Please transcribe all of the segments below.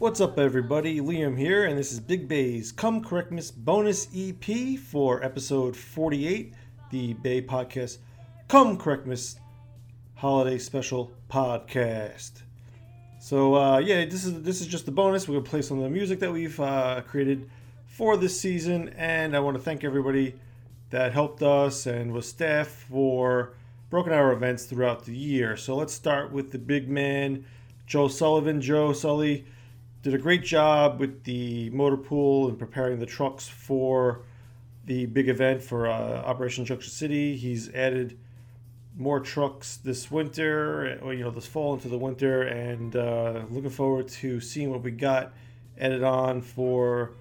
What's up, everybody? Liam here, and this is Big BAE's Come Correctmas bonus EP for episode 48, the BAE Podcast Come Correctmas Holiday Special Podcast. So uh, yeah, this is this is just the bonus. We're gonna play some of the music that we've uh, created for this season, and I want to thank everybody that helped us and was staff for Broken Arrow events throughout the year. So let's start with the big man, Joe Sullivan. Joe Sully did a great job with the motor pool and preparing the trucks for the big event for uh, Operation Junction City. He's added more trucks this winter, or you know, this fall into the winter, and uh, looking forward to seeing what we got added on for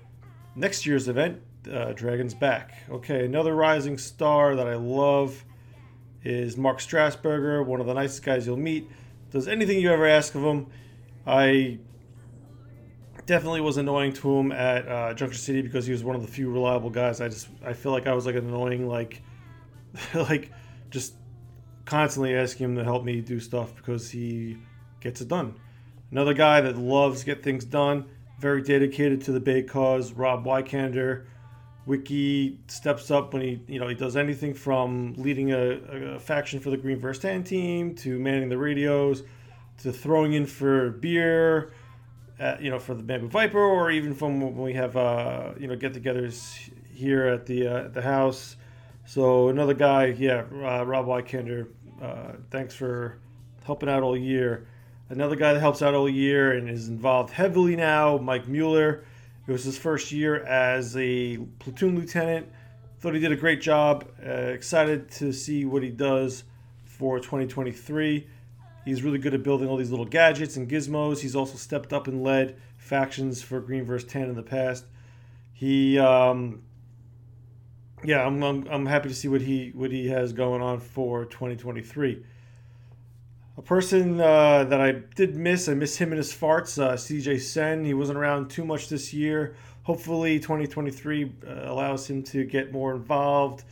next year's event, uh, Dragons Back. Okay, another rising star that I love is Mark Strasburger, one of the nicest guys you'll meet. Does anything you ever ask of him. I definitely was annoying to him at uh, Junction City because he was one of the few reliable guys. I just I feel like I was like an annoying like like just constantly asking him to help me do stuff because he gets it done. Another guy that loves get things done, very dedicated to the BAE cause, Rob Wykander. Wiki steps up when he, you know, he does anything from leading a, a faction for the Green vs. Tan team to manning the radios to throwing in for beer, at, you know, for the Bamboo Viper, or even from when we have, uh, you know, get-togethers here at the uh, at the house. So another guy, yeah, uh, Rob Wykander. Uh, thanks for helping out all year. Another guy that helps out all year and is involved heavily now, Mike Mueller. It was his first year as a platoon lieutenant. Thought he did a great job. Uh, excited to see what he does for 2023. He's really good at building all these little gadgets and gizmos. He's also stepped up and led factions for Green vs. Tan in the past. He, um, yeah, I'm, I'm, I'm happy to see what he what he has going on for 2023. A person uh, that I did miss, I miss him and his farts, uh, CJ Sen. He wasn't around too much this year. Hopefully, 2023 uh, allows him to get more involved.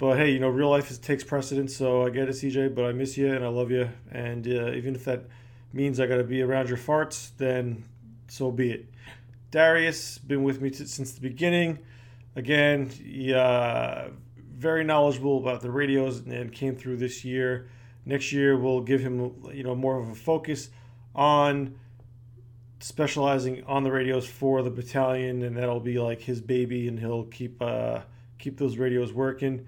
But hey, you know, real life is, takes precedence, so I get it, CJ. But I miss you and I love you. And uh, even if that means I got to be around your farts, then so be it. Darius been with me t- since the beginning. Again, yeah, very knowledgeable about the radios and came through this year. Next year, we'll give him you know more of a focus on specializing on the radios for the battalion, and that'll be like his baby, and he'll keep uh, keep those radios working.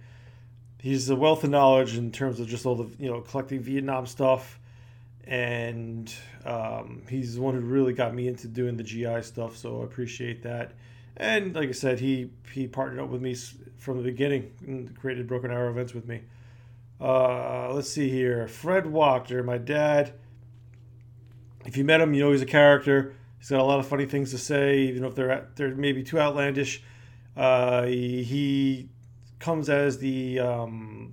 He's a wealth of knowledge in terms of just all the you know collecting Vietnam stuff, and um, he's the one who really got me into doing the GI stuff. So I appreciate that. And like I said, he he partnered up with me from the beginning and created Broken Arrow events with me. Uh, let's see here. Fred Wachter, my dad. If you met him, you know he's a character. He's got a lot of funny things to say, even if they're they're maybe too outlandish. Uh, he, he, comes as the um,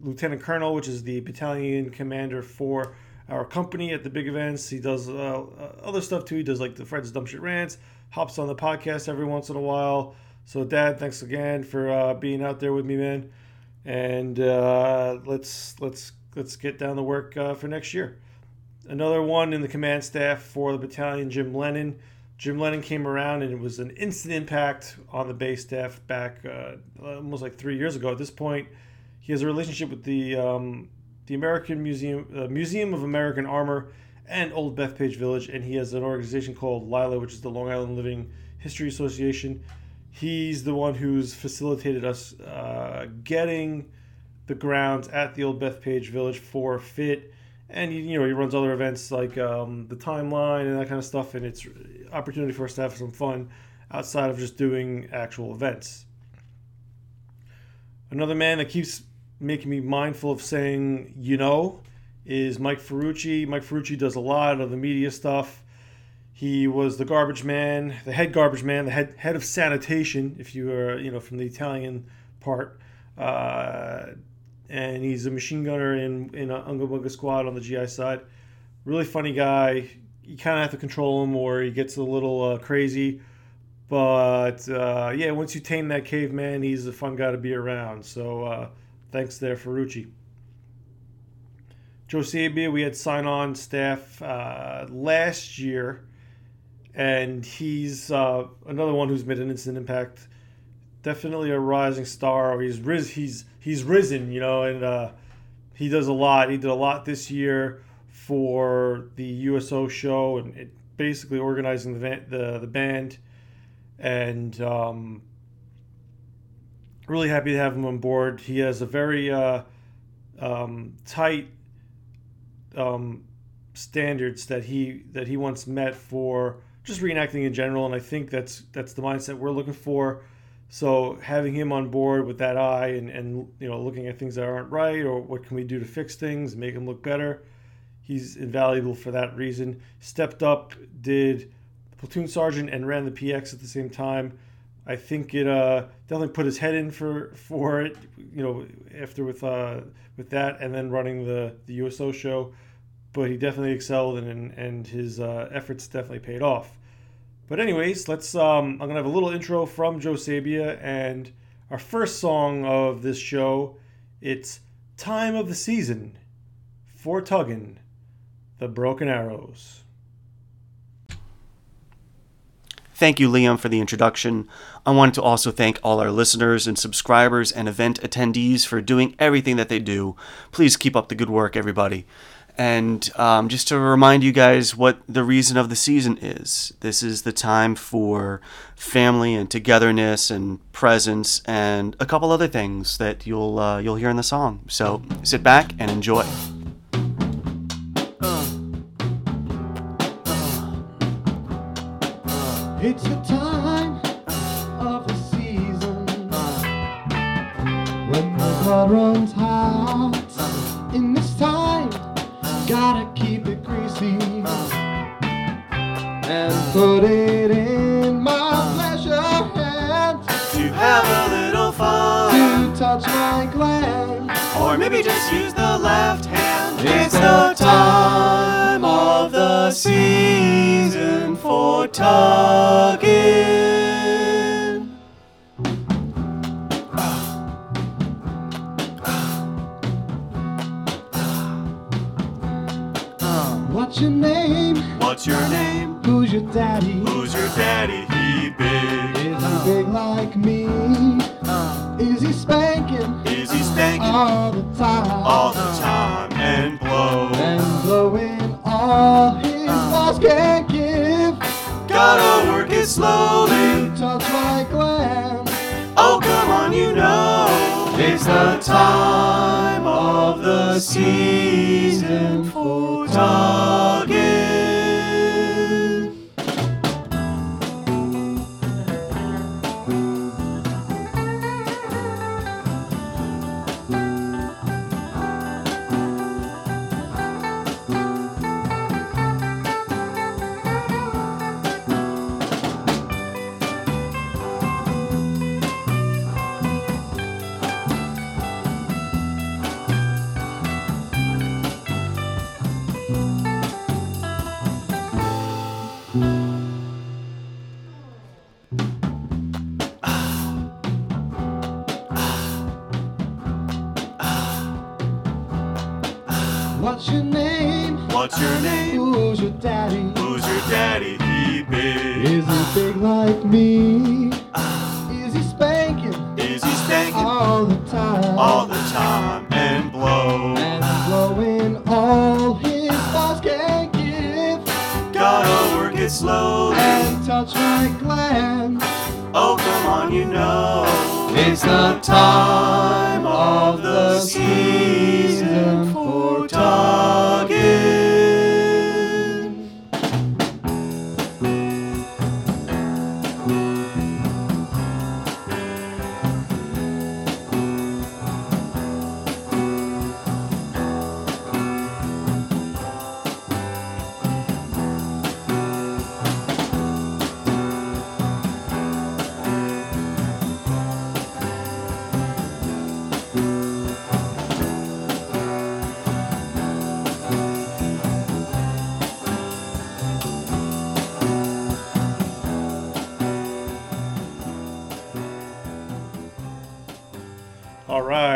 lieutenant colonel, which is the battalion commander for our company at the big events. He does uh, other stuff too. He does like the Fred's Dumb Shit Rants, hops on the podcast every once in a while. So, Dad, thanks again for uh, being out there with me, man and uh, let's let's let's get down to work uh, for next year. Another one in the command staff for the battalion, Jim Lennon. Jim Lennon came around and it was an instant impact on the base staff back uh, almost like three years ago. At this point, he has a relationship with the um, the American Museum uh, Museum of American Armor and Old Bethpage Village, and he has an organization called LILA, which is the Long Island Living History Association he's the one who's facilitated us uh, getting the grounds at the old Bethpage Village for fit. And you know he runs other events like um, the timeline and that kind of stuff, and it's opportunity for us to have some fun outside of just doing actual events. Another man that keeps making me mindful of saying you know is Mike Ferrucci. Mike Ferrucci does a lot of the media stuff he was the garbage man, the head garbage man, the head head of sanitation, if you are you know from the Italian part. Uh, and he's a machine gunner in in Unga Bunga squad on the GI side. Really funny guy. You kind of have to control him, or he gets a little uh, crazy. But uh, yeah, once you tame that caveman, he's a fun guy to be around. So uh, thanks there, Ferrucci. Joe Sabia, we had sign on staff uh, last year and he's uh, another one who's made an instant impact. Definitely a rising star. He's ris- he's he's risen, you know, and uh, he does a lot. He did a lot this year for the USO show and it, basically organizing the the, the band, and um, really happy to have him on board. He has a very uh, um, tight um, standards that he that he once met for just reenacting in general, and I think that's that's the mindset we're looking for. So having him on board with that eye and, and you know looking at things that aren't right or what can we do to fix things, make them look better, he's invaluable for that reason. Stepped up, did platoon sergeant and ran the PX at the same time. I think it uh, definitely put his head in for for it. You know, after with uh, with that and then running the the USO show but he definitely excelled and and his uh, efforts definitely paid off. But anyways, let's. Um, I'm gonna have a little intro from Joe Sabia and our first song of this show. It's "Time of the Season" for Tuggin, the Broken Arrows. Thank you, Liam, for the introduction. I wanted to also thank all our listeners and subscribers and event attendees for doing everything that they do. Please keep up the good work, everybody. And um, just to remind you guys what the reason of the season is this is the time for family and togetherness and presence and a couple other things that you'll, uh, you'll hear in the song. So sit back and enjoy. It's the It's the time of the season for tugging.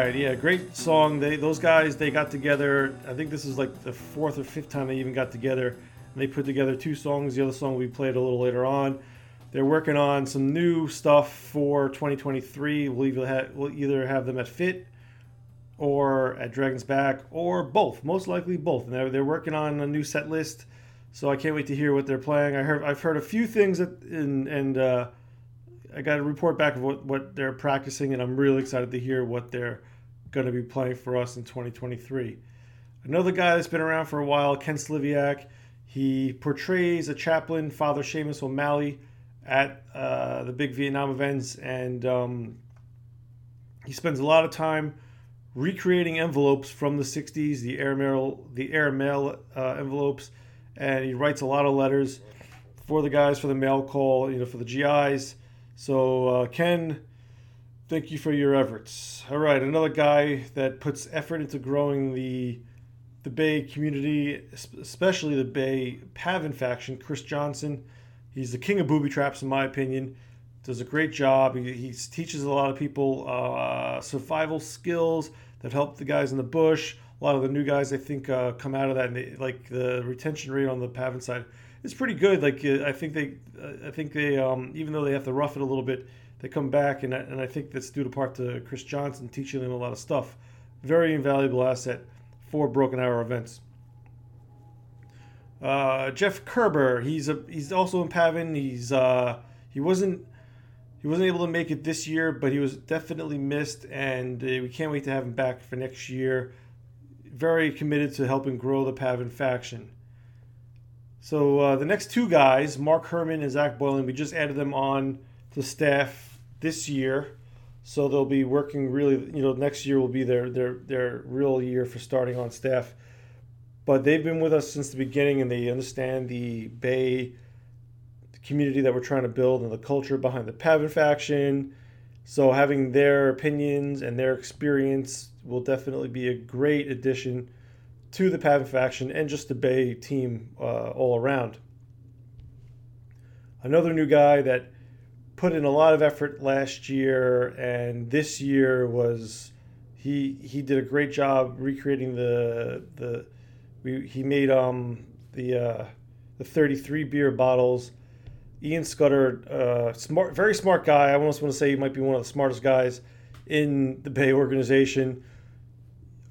Right, yeah, great song. They those guys they got together. I think this is like the fourth or fifth time they even got together. And they put together two songs. The other song we played a little later on. They're working on some new stuff for 2023. We'll either have, them at Fit or at Dragon's Back or both. Most likely both. And they're, they're working on a new set list. So I can't wait to hear what they're playing. I heard I've heard a few things that and and uh, I got a report back of what, what they're practicing, and I'm really excited to hear what they're going to be playing for us in 2023. Another guy that's been around for a while, Ken Sliviak. He portrays a chaplain, Father Seamus O'Malley, at uh, the big Vietnam events, and um, he spends a lot of time recreating envelopes from the 60s, the airmail, the airmail uh, envelopes, and he writes a lot of letters for the guys for the mail call, you know, for the GIs. So uh, Ken, thank you for your efforts. All right, another guy that puts effort into growing the the BAE community, especially the BAE PAVN faction, Chris Johnson. He's the king of booby traps, in my opinion. Does a great job. He, he teaches a lot of people uh, survival skills that help the guys in the bush. A lot of the new guys, I think, uh, come out of that, and they, like the retention rate on the PAVN side is pretty good. Like uh, I think they, uh, I think they, um, even though they have to rough it a little bit, they come back, and I, and I think that's due to part to Chris Johnson teaching them a lot of stuff. Very invaluable asset for Broken Arrow events. Uh, Jeff Kerber, he's a he's also in PAVN. He's uh, he wasn't he wasn't able to make it this year, but he was definitely missed, and uh, we can't wait to have him back for next year. Very committed to helping grow the PAVN faction. So uh, the next two guys, Mark Herman and Zach Boylan, we just added them on to staff this year. So they'll be working really, you know, next year will be their their their real year for starting on staff. But they've been with us since the beginning, and they understand the BAE community that we're trying to build and the culture behind the PAVN faction. So having their opinions and their experience will definitely be a great addition to the PAVN faction and just the BAE team uh, all around. Another new guy that put in a lot of effort last year and this year was he he did a great job recreating the the we, he made um the uh, the 33 beer bottles. Ian Scudder uh, smart very smart guy. I almost want to say he might be one of the smartest guys in the BAE organization.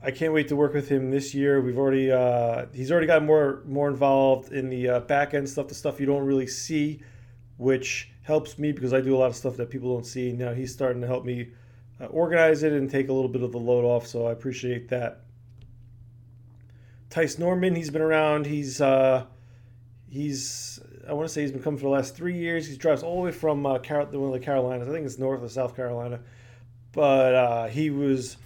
I can't wait to work with him this year. We've already uh, he's already got more more involved in the uh, back end stuff the stuff you don't really see which helps me because I do a lot of stuff that people don't see. Now he's starting to help me uh, organize it and take a little bit of the load off, so I appreciate that. Tice Norman, he's been around. He's uh, he's I want to say he's been coming for the last three years. He drives all the way from uh, one of the Carolinas. I think it's north of South Carolina, but uh, he was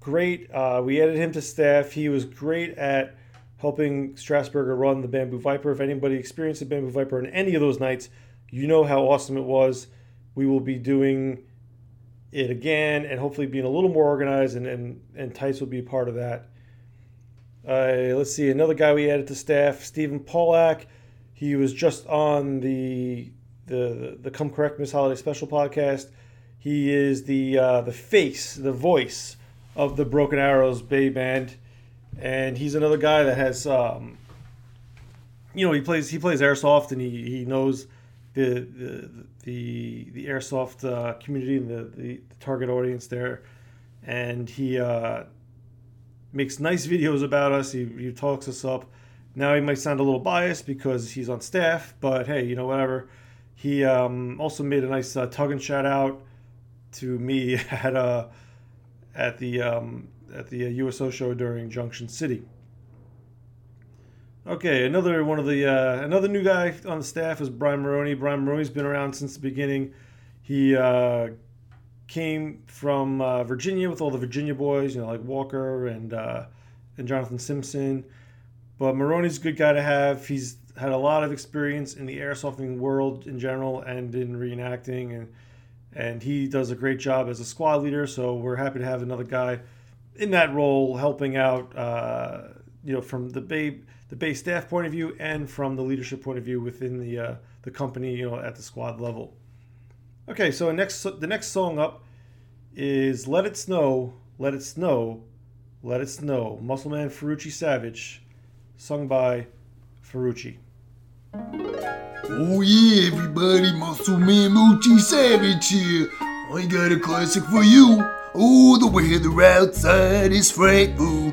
great. Uh, we added him to staff. He was great at helping Strasburger run the Bamboo Viper. If anybody experienced the Bamboo Viper in any of those nights, you know how awesome it was. We will be doing it again and hopefully being a little more organized, and, and, and Tice will be a part of that. Uh, let's see, another guy we added to staff, Stephen Polak. He was just on the the the Come Correctmas Holiday Special podcast. He is the uh, the face, the voice of the Broken Arrows BAE Band, and he's another guy that has, um, you know, he plays he plays airsoft and he he knows the the the, the airsoft uh, community and the, the, the target audience there, and he uh, makes nice videos about us. He, he talks us up. Now he might sound a little biased because he's on staff, but hey, you know whatever. He um, also made a nice uh, tug and shout out to me at uh, at the um, at the USO show during Junction City. Okay, another one of the uh, another new guy on the staff is Brian Maroney. Brian Maroney's been around since the beginning. He uh, came from uh, Virginia with all the Virginia boys, you know, like Walker and uh, and Jonathan Simpson. But Maroney's a good guy to have. He's had a lot of experience in the airsofting world in general and in reenacting, and and he does a great job as a squad leader. So we're happy to have another guy in that role helping out. Uh, you know, from the BAE the base staff point of view and from the leadership point of view within the uh, the company, you know, at the squad level. Okay, so next the next song up is "Let It Snow, Let It Snow, Let It Snow." Muscleman Ferrucci Savage, sung by Ferrucci. Oh yeah, everybody, Muscle Man Mochi Savage here. I got a classic for you. Oh, the weather outside is frightful,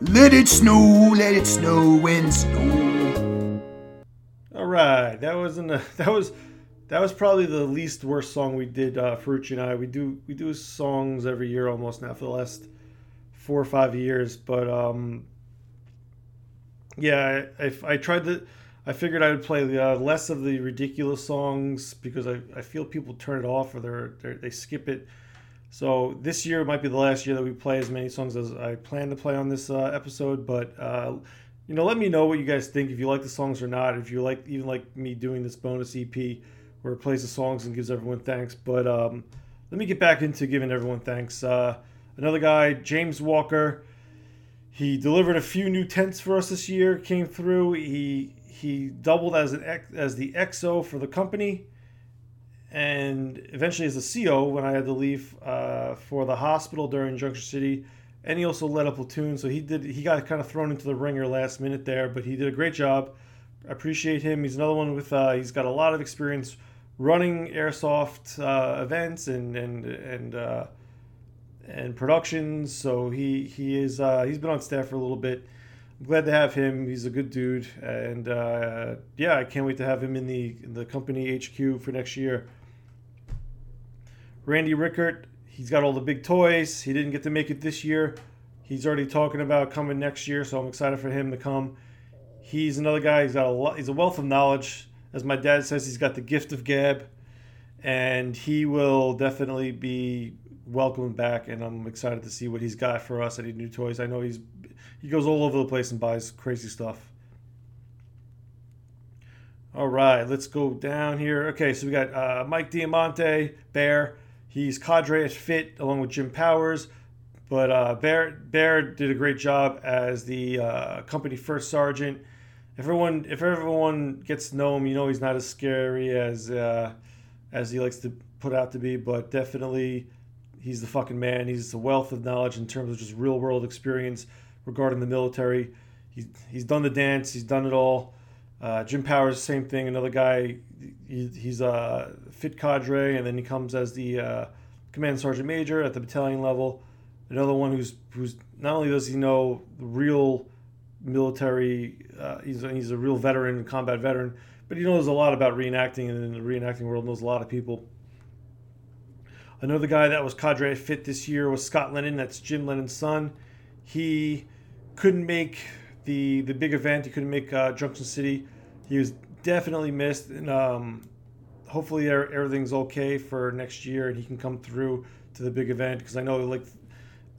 Let it snow, let it snow and snow. All right, that wasn't a, that was that was probably the least worst song we did. Uh, Ferrucci and I we do we do songs every year almost now for the last four or five years, but um, yeah, I, I, I tried to. I figured I would play uh, less of the ridiculous songs because I, I feel people turn it off or they're, they're they skip it. So this year might be the last year that we play as many songs as I plan to play on this uh, episode. But uh, you know, let me know what you guys think if you like the songs or not. If you like even like me doing this bonus EP where it plays the songs and gives everyone thanks. But um, let me get back into giving everyone thanks. Uh, another guy, James Walker. He delivered a few new tents for us this year. Came through. He he doubled as an as the XO for the company, and eventually as a CO when I had to leave uh, for the hospital during Junction City. And he also led a platoon, so he did. He got kind of thrown into the ringer last minute there, but he did a great job. I appreciate him. He's another one with. Uh, he's got a lot of experience running airsoft uh, events and and and uh, and productions. So he he is uh, he's been on staff for a little bit. I'm glad to have him. He's a good dude, and uh, yeah, I can't wait to have him in the in the company HQ for next year. Randy Rickert, he's got all the big toys. He didn't get to make it this year. He's already talking about coming next year, so I'm excited for him to come. He's another guy. He's got a lot. He's a wealth of knowledge. As my dad says, he's got the gift of gab, and he will definitely be welcomed back. And I'm excited to see what he's got for us Any new toys. I know he's he goes all over the place and buys crazy stuff. All right, let's go down here. Okay, so we got uh, Mike Diamante, Bear. He's cadre at Fit along with Jim Powers. But uh, did a great job as the uh, company first sergeant. If everyone if everyone gets to know him, you know he's not as scary as uh, as he likes to put out to be. But definitely, he's the fucking man. He's a wealth of knowledge in terms of just real world experience regarding the military. He's he's done the dance. He's done it all. Uh, Jim Powers, same thing. Another guy. He, he's a fit cadre, and then he comes as the uh, command sergeant major at the battalion level another one who's who's not only does he know the real military, uh, he's a, he's a real veteran, combat veteran, but he knows a lot about reenacting, and in the reenacting world knows a lot of people. Another guy that was cadre fit this year was Scott Lennon. That's Jim Lennon's son. He couldn't make the the big event. He couldn't make uh, Junction City. He was definitely missed, and um, hopefully everything's okay for next year, and he can come through to the big event because I know like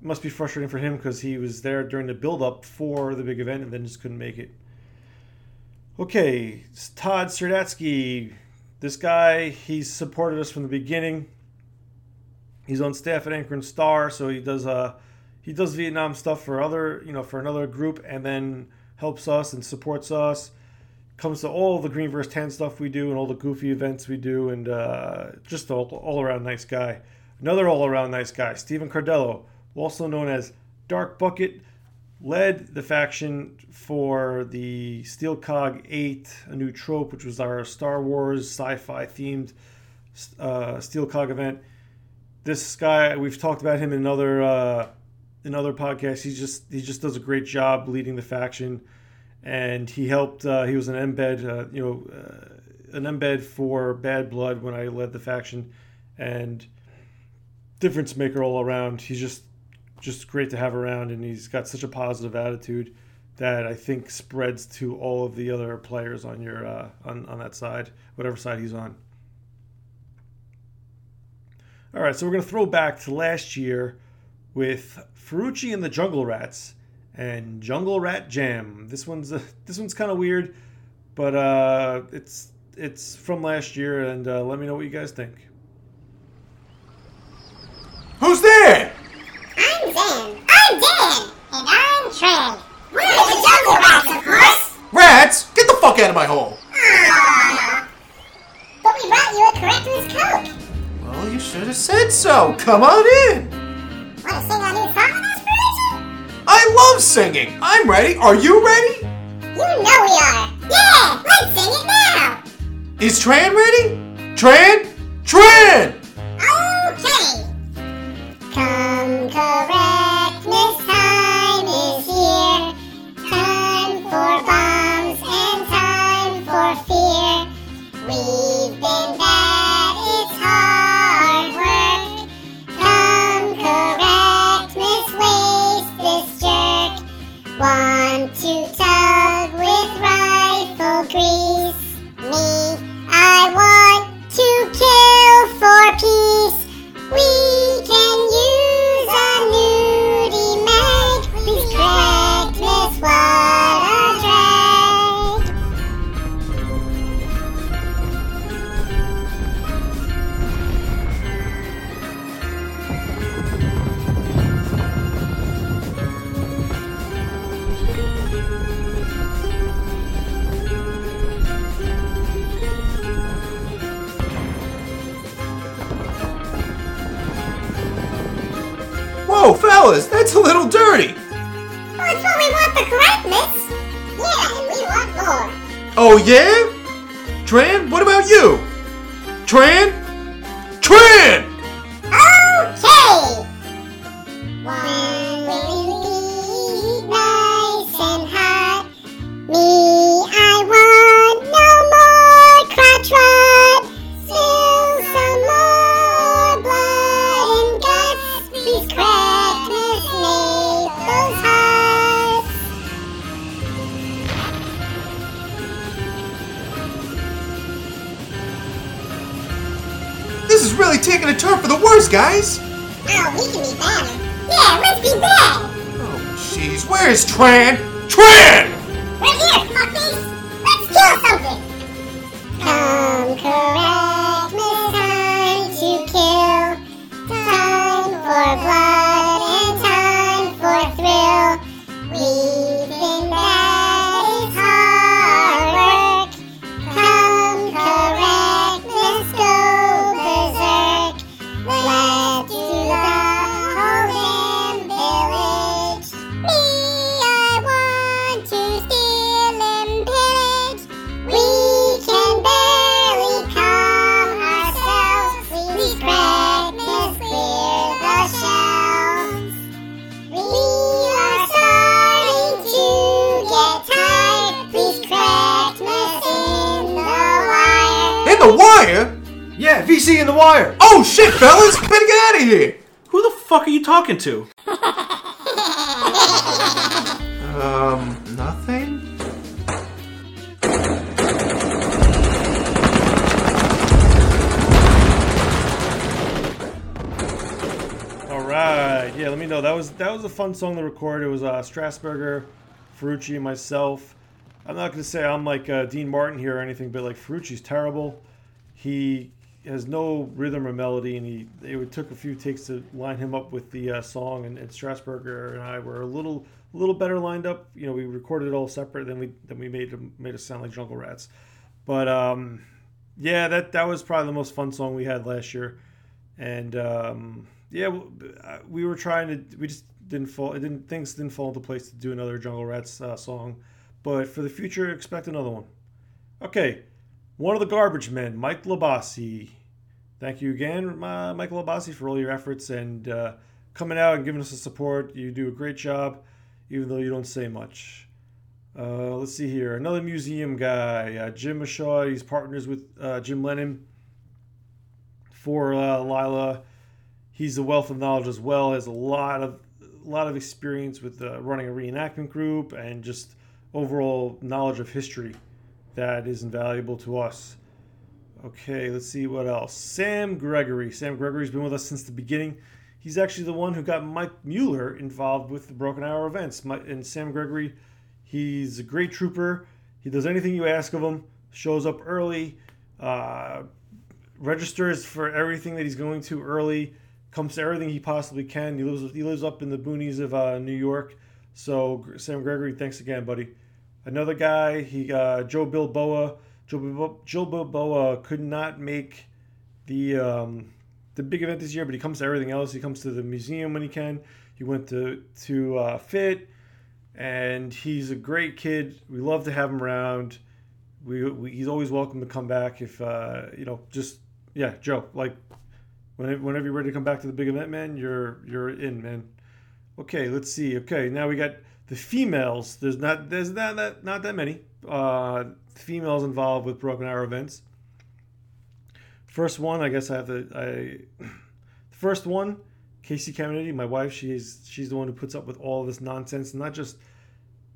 must be frustrating for him because he was there during the build up for the big event and then just couldn't make it. Okay, Todd Serdatsky. This guy, he's supported us from the beginning. He's on staff at Anchor and Star, so he does uh he does Vietnam stuff for other you know for another group and then helps us and supports us. Comes to all the Green vs. Tan stuff we do and all the goofy events we do and uh, just all, all around nice guy. Another all around nice guy, Stephen Cardello also known as Dark Bucket, led the faction for the Steel Cog 8, a new trope, which was our Star Wars sci fi themed uh, Steel Cog event. This guy, we've talked about him in another. uh, in other podcasts. He just he just does a great job leading the faction, and he helped. Uh, he was an embed, uh, you know, uh, an embed for Bad Blood when I led the faction, and difference maker all around. He's just just great to have around, and he's got such a positive attitude that I think spreads to all of the other players on your uh, on on that side, whatever side he's on. All right, so we're gonna throw back to last year with Ferrucci and the Jungle Rats and Jungle Rat Jam. This one's uh, this one's kind of weird, but uh, it's it's from last year, and uh, let me know what you guys think. Who's there? I'm Dan. I'm Dan. And I'm Trey. We're the Jungle Rats, of course. Rats? Get the fuck out of my hole. But we brought you a Correctmas Coke. Well, you should have said so. Come on in. Love singing. I'm ready. Are you ready? You know we are. Yeah, let's sing it now. Is Tran ready? Tran? Tran! Okay. Come Correctmas that's a little dirty. Well, it's what we want the Correctmas. Yeah, and we want more. Oh, yeah? Tran, what about you? Tran? Tran! Guys. Oh, we can be better. Yeah, let's be bad. Oh, jeez, where's Tran? Tran! Talking to? Um, nothing? All right, yeah. Let me know. That was that was a fun song to record. It was uh, Strasburger, Ferrucci, and myself. I'm not gonna say I'm like uh, Dean Martin here or anything, but like Ferrucci's terrible. He has no rhythm or melody, and he it took a few takes to line him up with the uh, song. And, and Strasburger and I were a little a little better lined up. You know, we recorded it all separate, then we then we made made us sound like Jungle Rats. But um, yeah, that that was probably the most fun song we had last year, and um, yeah, uh, we were trying to we just didn't fall. It didn't things didn't fall into place to do another Jungle Rats uh, song, but for the future, expect another one. Okay, one of the garbage men, Mike Labasi. Thank you again, uh, Mike Labasi, for all your efforts and uh, coming out and giving us the support. You do a great job, even though you don't say much. Uh, let's see here. Another museum guy, uh, Jim Mashaw. He's partners with uh, Jim Lennon for uh, LILA. He's a wealth of knowledge as well. Has a lot of a lot of experience with running a reenactment group and just overall knowledge of history that is invaluable to us. Okay, let's see what else. Sam Gregory. Sam Gregory's been with us since the beginning. He's actually the one who got Mike Mueller involved with the Broken Arrow events. And Sam Gregory, he's a great trooper. He does anything you ask of him. Shows up early. Uh, registers for everything that he's going to early. Comes to everything he possibly can. He lives he lives up in the boonies of uh, New York. So Sam Gregory, thanks again, buddy. Another guy, he uh, Joe Bilboa. Joe, Bilbo- Joe Bilboa could not make the um, the big event this year, but he comes to everything else. He comes to the museum when he can. He went to to uh, Fit, and he's a great kid. We love to have him around. We, we he's always welcome to come back if uh, you know. Just yeah, Joe. Like whenever, whenever you're ready to come back to the big event, man, you're you're in, man. Okay, let's see. Okay, now we got the females. There's not there's not that not that many uh, females involved with Broken Arrow events. First one, I guess I have to. I the first one, Casey Kennedy, my wife. She's she's the one who puts up with all this nonsense, not just.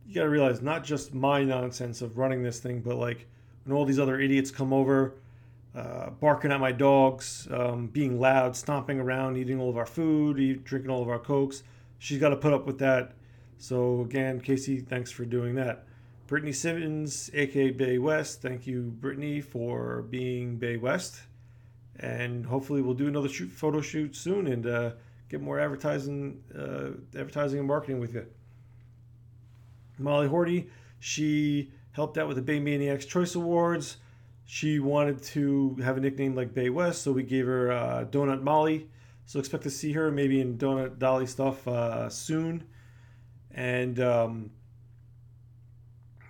You got to realize, not just my nonsense of running this thing, but like when all these other idiots come over, uh, barking at my dogs, um, being loud, stomping around, eating all of our food, eat, drinking all of our cokes. She's got to put up with that. So again, Casey, thanks for doing that. Brittany Simmons, aka BAE West, thank you, Brittany, for being BAE West, and hopefully we'll do another shoot photo shoot soon and uh, get more advertising, uh, advertising and marketing with you. Molly Horty, she helped out with the BAE Maniacs Choice Awards. She wanted to have a nickname like BAE West, so we gave her uh, Donut Molly. So expect to see her maybe in Donut Dolly stuff uh, soon. And um,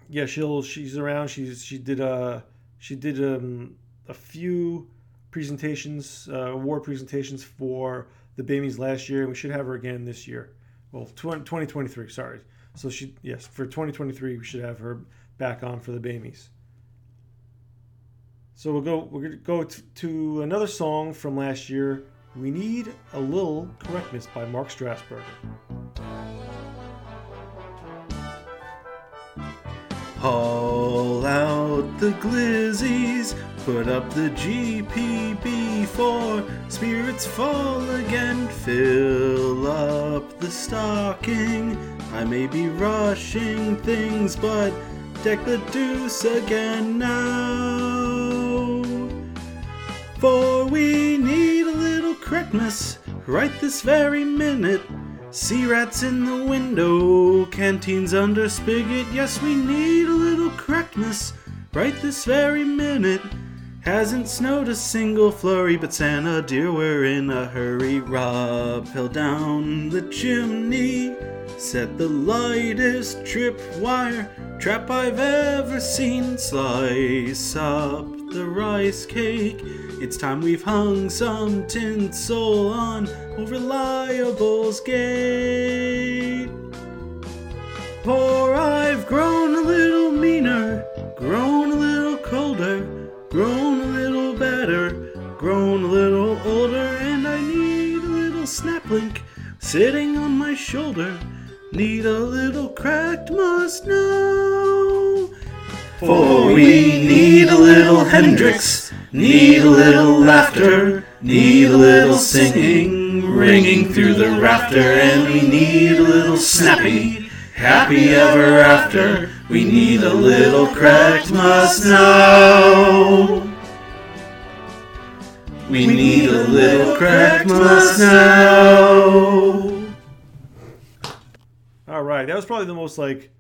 yeah, she'll she's around. She's she did a she did um, a few presentations, uh, award presentations for the Bamies last year, and we should have her again this year. Well, 20, 2023, sorry. So she yes for 2023 we should have her back on for the Bamies. So we'll go. We're gonna go t- to another song from last year. We need a little Correctmas by Mark Strasburger. Haul out the glizzies, put up the GPB for spirits fall again. Fill up the stocking. I may be rushing things, but deck the deuce again now. For we need a little Christmas right this very minute. Sea rats in the window, canteens under spigot. Yes, we need a little Correctmas right this very minute. Hasn't snowed a single flurry, but Santa dear, we're in a hurry. Rob fell down the chimney, set the lightest tripwire trap I've ever seen. Slice up the rice cake. It's time we've hung some tinsel on Reliable's gate. For I've grown a little meaner, grown a little colder, grown a little better, grown a little older, and I need a little snap link sitting on my shoulder. Need a little cracked must know. For we need a little Hendrix, need a little laughter, need a little singing, ringing through the rafter, and we need a little snappy, happy ever after. We need a little cracked know. We need a little cracked know. All right, that was probably the most like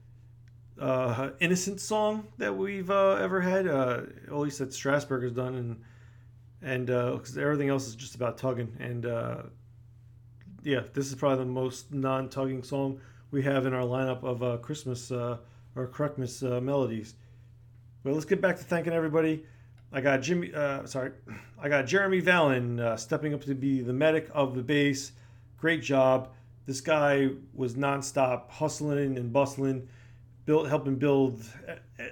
uh, innocent song that we've uh, ever had, uh, at least that Strasburg has done, and and because everything else is just about tugging. And uh, yeah, this is probably the most non-tugging song we have in our lineup of uh, Christmas uh, or Christmas uh, melodies. But let's get back to thanking everybody. I got Jimmy, uh, sorry, I got Jeremy Vallon uh, stepping up to be the medic of the base. great job. This guy was nonstop hustling and bustling, built helping build.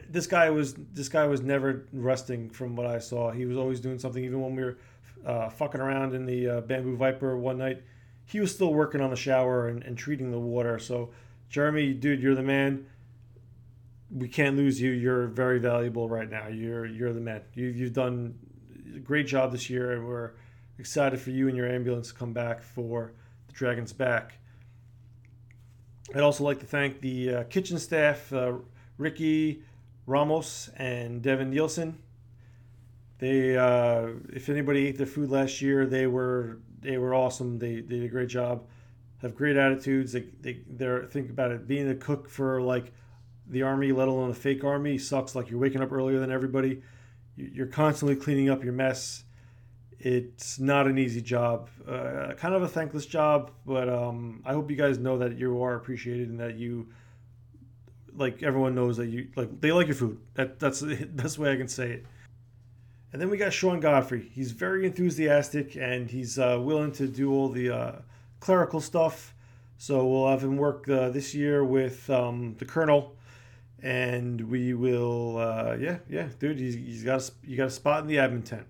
This guy was this guy was never resting from what I saw. He was always doing something. Even when we were uh, fucking around in the uh, Bamboo Viper one night, he was still working on the shower and, and treating the water. So, Jeremy, dude, you're the man. We can't lose you. You're very valuable right now. You're you're the man. You, you've done a great job this year, and we're excited for you and your ambulance to come back for the Dragon's Back. I'd also like to thank the uh, kitchen staff, uh, Ricky Ramos and Devin Nielsen. They, uh, if anybody ate their food last year, they were they were awesome. They, they did a great job. Have great attitudes. They they they're think about it. Being a cook for like the army, let alone a fake army, sucks. Like you're waking up earlier than everybody. You- You're constantly cleaning up your mess. It's not an easy job. Uh, kind of a thankless job, but um, I hope you guys know that you are appreciated and that you like everyone knows that you like they like your food. That that's that's the way I can say it. And then we got Sean Godfrey. He's very enthusiastic and he's uh, willing to do all the uh, clerical stuff. So we'll have him work uh, this year with um, the Colonel, and we will. Uh, yeah, yeah, dude, he's, he's got a, you got a spot in the admin tent.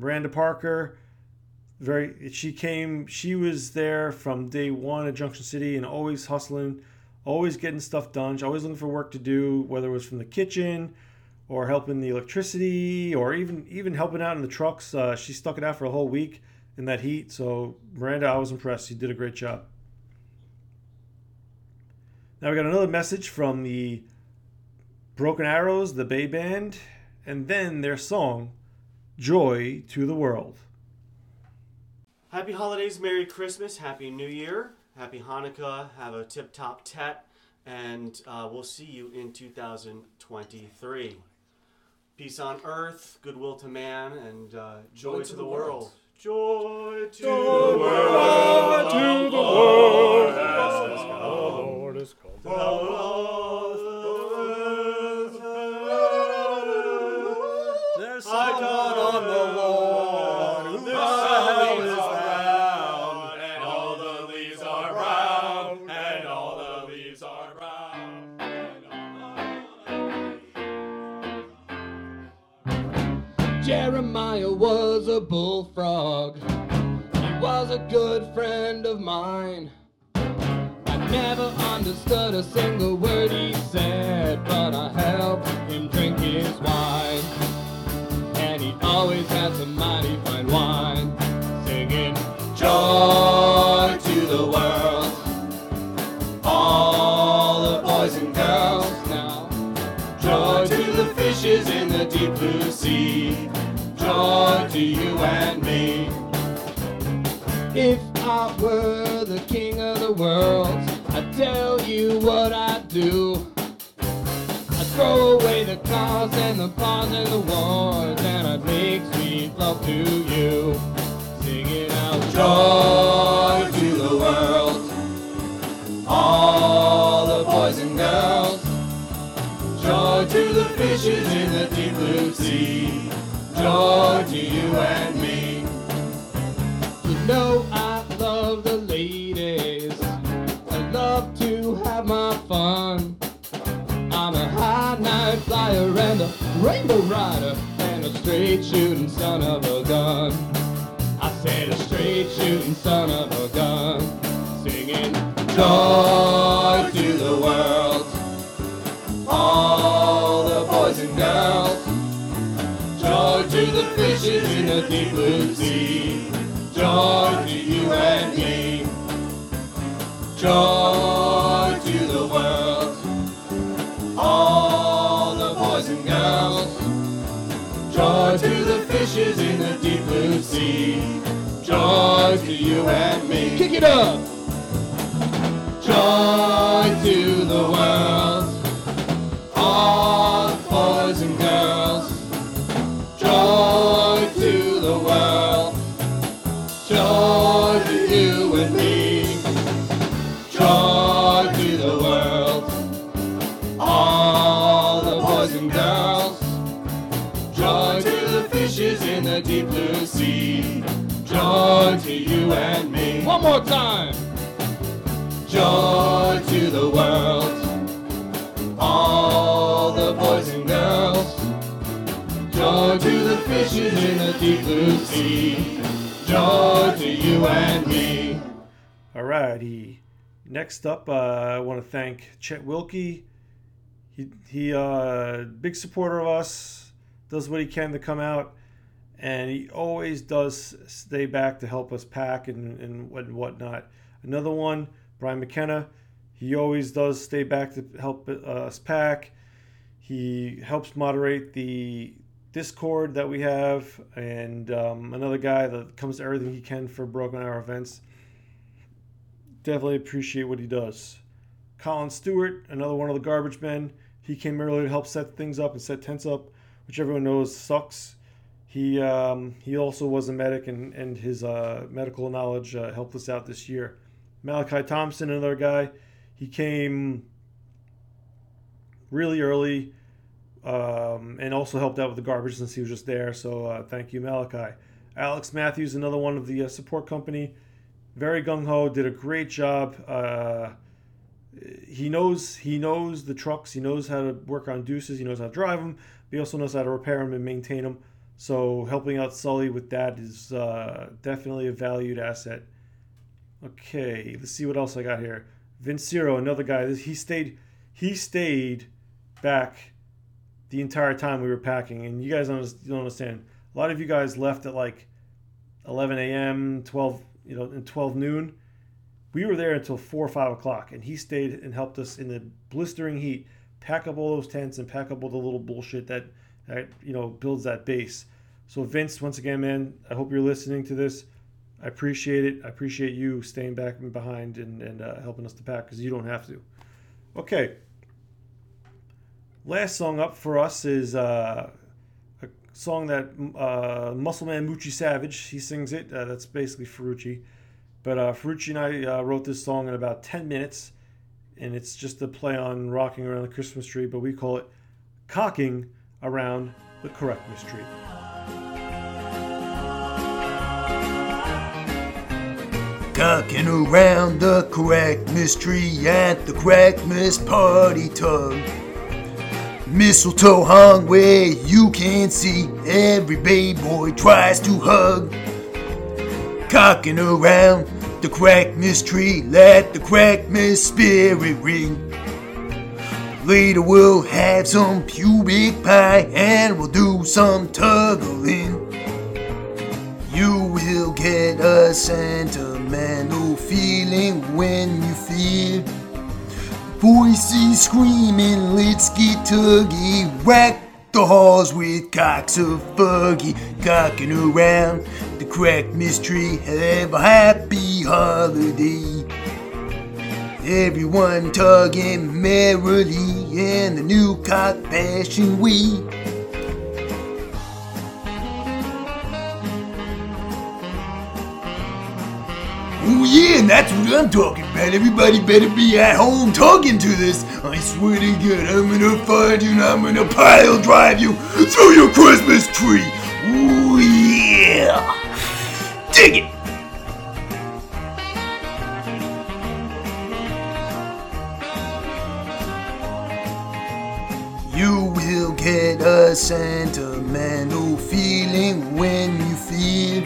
Miranda Parker, very she came. She was there from day one at Junction City and always hustling, always getting stuff done. She always looking for work to do, whether it was from the kitchen or helping the electricity or even even helping out in the trucks. Uh, she stuck it out for a whole week in that heat. So Miranda, I was impressed. You did a great job. Now we got another message from the Broken Arrows, the BAE Band, and then their song "Joy to the World." Happy holidays, Merry Christmas, Happy New Year, Happy Hanukkah, have a tip top tet, and uh, we'll see you in 2023. Peace on earth, goodwill to man, and uh, joy, to, the, world. Joy to the world. to the world. The There's bullfrog. He was a good friend of mine. I never understood a single word he said, but I helped him drink his wine. And he always had some mighty fine wine, singing Joy to the world. All the boys and girls now. Joy to the fishes in the deep blue sea. Joy to you and me. If I were the king of the world, I'd tell you what I'd do. I'd throw away the cars and the bonds and the wars, and I'd make sweet love to you. Singing out joy to the world. All the boys and girls. Joy to the fishes in the deep blue sea. Joy to you and me. You know I love the ladies. I love to have my fun. I'm a high night flyer and a rainbow rider and a straight shooting son of a gun. I said a straight shooting son of a gun, singing joy to the world. All fishes in the deep blue sea, joy to you and me, joy to the world. All the boys and girls, joy to the fishes in the deep blue sea, joy to you and me. Kick it up. Joy more time. Joy to the world. All the boys and girls. Joy to the fishes in the deep blue sea. Joy to you and me. Alrighty. Next up, uh, I want to thank Chet Wilkie. He he, uh, big supporter of us. Does what he can to come out, and he always does stay back to help us pack and and what whatnot. Another one, Brian McKenna. He always does stay back to help uh, us pack. He helps moderate the Discord that we have, and um, another guy that comes to everything he can for Broken Arrow events definitely appreciate what he does. Colin Stewart, another one of the garbage men, he came early to help set things up and set tents up, which everyone knows sucks. He um, he also was a medic, and and his uh, medical knowledge uh, helped us out this year. Malachi Thompson, another guy, he came really early, um, and also helped out with the garbage since he was just there. So uh, thank you, Malachi. Alex Matthews, another one of the uh, support company very gung ho. Did a great job. Uh, he knows he knows the trucks. He knows how to work on deuces. He knows how to drive them. He also knows how to repair them and maintain them. So helping out Sully with that is uh, definitely a valued asset. Okay, let's see what else I got here. Vincero, another guy. He stayed. He stayed back the entire time we were packing, and you guys don't understand. A lot of you guys left at like 11 a.m., 12 you know, in 12 noon. We were there until 4 or 5 o'clock, and he stayed and helped us in the blistering heat pack up all those tents and pack up all the little bullshit that, that you know, builds that base. So, Vince, once again, man, I hope you're listening to this. I appreciate it. I appreciate you staying back and behind and, and uh, helping us to pack because you don't have to. Okay. Last song up for us is uh, a song that uh, Muscleman Moochie Savage he sings it. Uh, that's basically Ferrucci, but uh, Ferrucci and I uh, wrote this song in about ten minutes, and it's just a play on rocking around the Christmas tree, but we call it cocking around the Correctmas tree. Cocking around the Correctmas tree at the Correctmas party tub. Mistletoe hung where you can see every baby boy tries to hug. Cocking around the Crackmas tree, let the Crackmas spirit ring. Later we'll have some pubic pie and we'll do some tuggling. You will get a sentimental feeling when you feel Voices screaming, let's get tuggy. Rack the halls with cocks of fuggy. Cocking around the crack mystery. Have a happy holiday. Everyone tugging merrily in the new cock bashing way. Oh yeah, and that's what I'm talking about. Everybody better be at home talking to this. I swear to God, I'm gonna find you and I'm gonna pile drive you through your Christmas tree. Oh yeah. Dig it. Get a sentimental feeling when you feel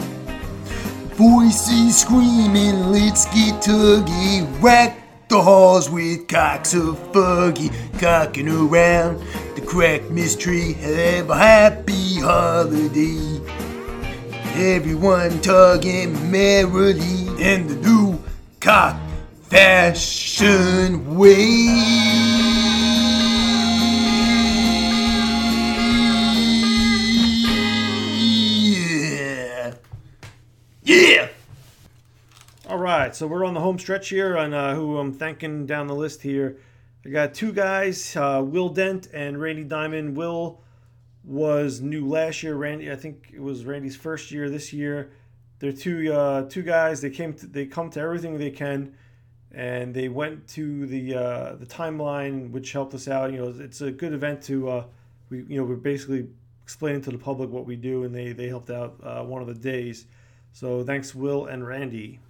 Voices screaming, let's get tuggy. Rack the halls with cocks of fuggy. Cocking around the crack mystery. Have a happy holiday. Everyone tugging merrily in the new cock fashion way. Yeah. All right, so we're on the home stretch here on uh, who I'm thanking down the list here. I got two guys, uh, Will Dent and Randy Diamond. Will was new last year. Randy, I think it was Randy's first year this year. They're two uh, two guys. They came to they come to everything they can, and they went to the uh, the timeline, which helped us out. You know, it's a good event to uh, we you know we're basically explaining to the public what we do, and they they helped out uh, one of the days. So thanks, Will and Randy.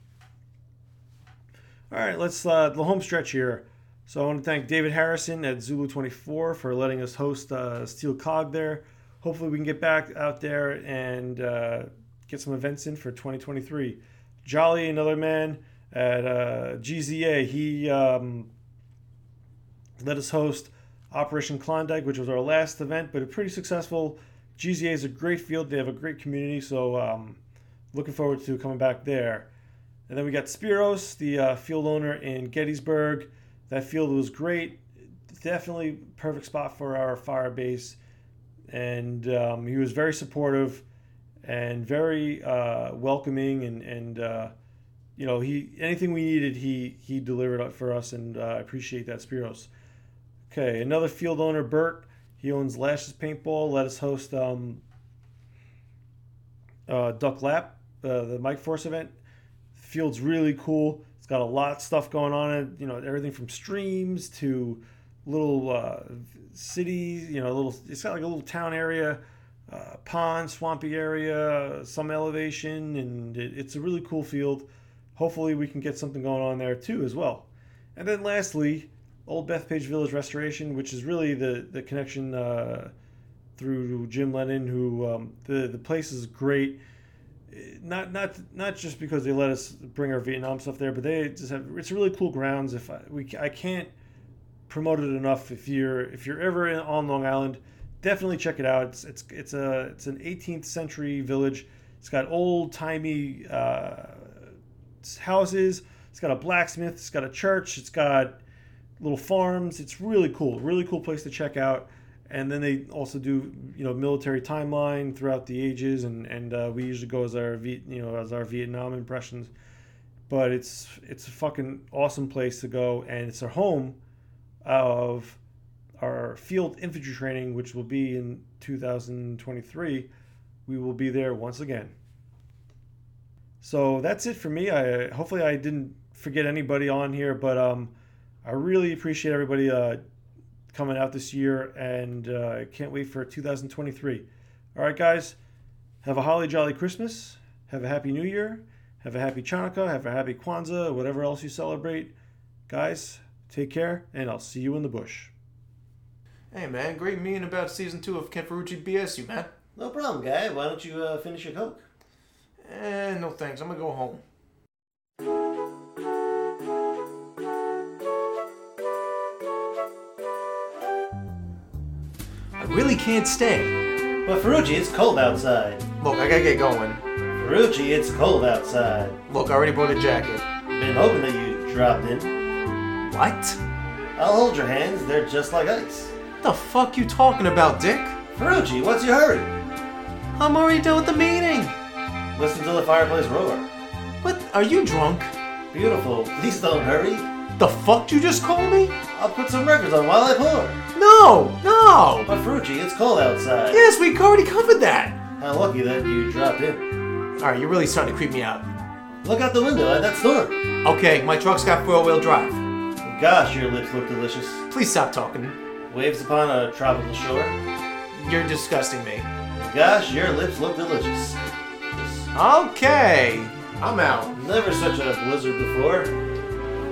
All right, let's uh, the home stretch here. So I want to thank David Harrison at Zulu 24 for letting us host uh, Steel Cog there. Hopefully, we can get back out there and uh, get some events in for 2023. Jolly, another man at uh, GZA, he um, let us host Operation Klondike, which was our last event, but a pretty successful. GZA is a great field. They have a great community, so um, looking forward to coming back there. And then we got Spiros, the uh, field owner in Gettysburg. That field was great. Definitely perfect spot for our fire base. And um, he was very supportive and very uh, welcoming. And, and uh, you know, he anything we needed, he he delivered for us. And uh, I appreciate that, Spiros. Okay, another field owner, Bert. He owns Lashes Paintball. Let us host um, uh, Duc Lap, uh, the Mike Force event. Field's really cool. It's got a lot of stuff going on. it. You know, everything from streams to little uh, cities. You know, little. It's got like a little town area, uh, pond, swampy area, some elevation, and it, it's a really cool field. Hopefully, we can get something going on there too as well. And then lastly, Old Bethpage Village Restoration, which is really the the connection uh, through Jim Lennon, who um, the the place is great. Not not not just because they let us bring our Vietnam stuff there, but they just have it's really cool grounds. If I, we I can't promote it enough. If you're if you're ever in, on Long Island, definitely check it out. It's it's it's a it's an 18th century village. It's got old timey uh, houses. It's got a blacksmith. It's got a church. It's got little farms. It's really cool. Really cool place to check out. And then they also do you know military timeline throughout the ages, and and uh, we usually go as our you know as our Vietnam impressions. But it's it's a fucking awesome place to go, and it's our home of our field infantry training, which will be in 2023. We will be there once again. So that's it for me. I hopefully I didn't forget anybody on here, but um, I really appreciate everybody uh, coming out this year, and uh, I can't wait for 2023. All right, guys, have a holly jolly Christmas. Have a happy New Year. Have a happy Chanukah. Have a happy Kwanzaa. Whatever else you celebrate, guys. Take care, and I'll see you in the bush. Hey man, great meeting about season two of Ken Ferrucci BS you, man. No problem, guy. Why don't you uh, finish your Coke? Eh, no thanks. I'm gonna go home. Really can't stay. But Ferrucci, it's cold outside. Look, I gotta get going. Ferrucci, it's cold outside. Look, I already brought a jacket. Been hoping that you dropped in. What? I'll hold your hands. They're just like ice. What the fuck you talking about, Dick? Ferrucci, what's your hurry? I'm already done with the meeting. Listen to the fireplace roar. What? Are you drunk? Beautiful. Please don't hurry. The fuck did you just call me? I'll put some records on while I pour. No, no. But Ferrucci, it's cold outside. Yes, we already covered that. How lucky that you dropped in. All right, you're really starting to creep me out. Look out the window at that storm. Okay, my truck's got four-wheel drive. Gosh, your lips look delicious. Please stop talking. Waves upon a tropical shore. You're disgusting me. Gosh, your lips look delicious. Okay, I'm out. Never such a blizzard before.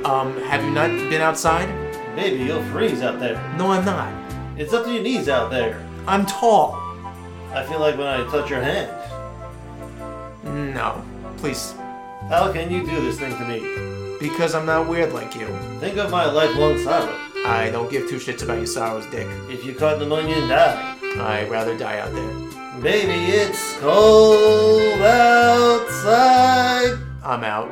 Um, have you not been outside? Maybe you'll freeze out there. No, I'm not. It's up to your knees out there. I'm tall. I feel like when I touch your hand. No, please, How can you do this thing to me? because I'm not weird like you. Think of my lifelong sorrow. I don't give two shits about your sorrows, Dick. If you caught pneumonia and died. I'd rather die out there. Baby, it's cold outside. I'm out.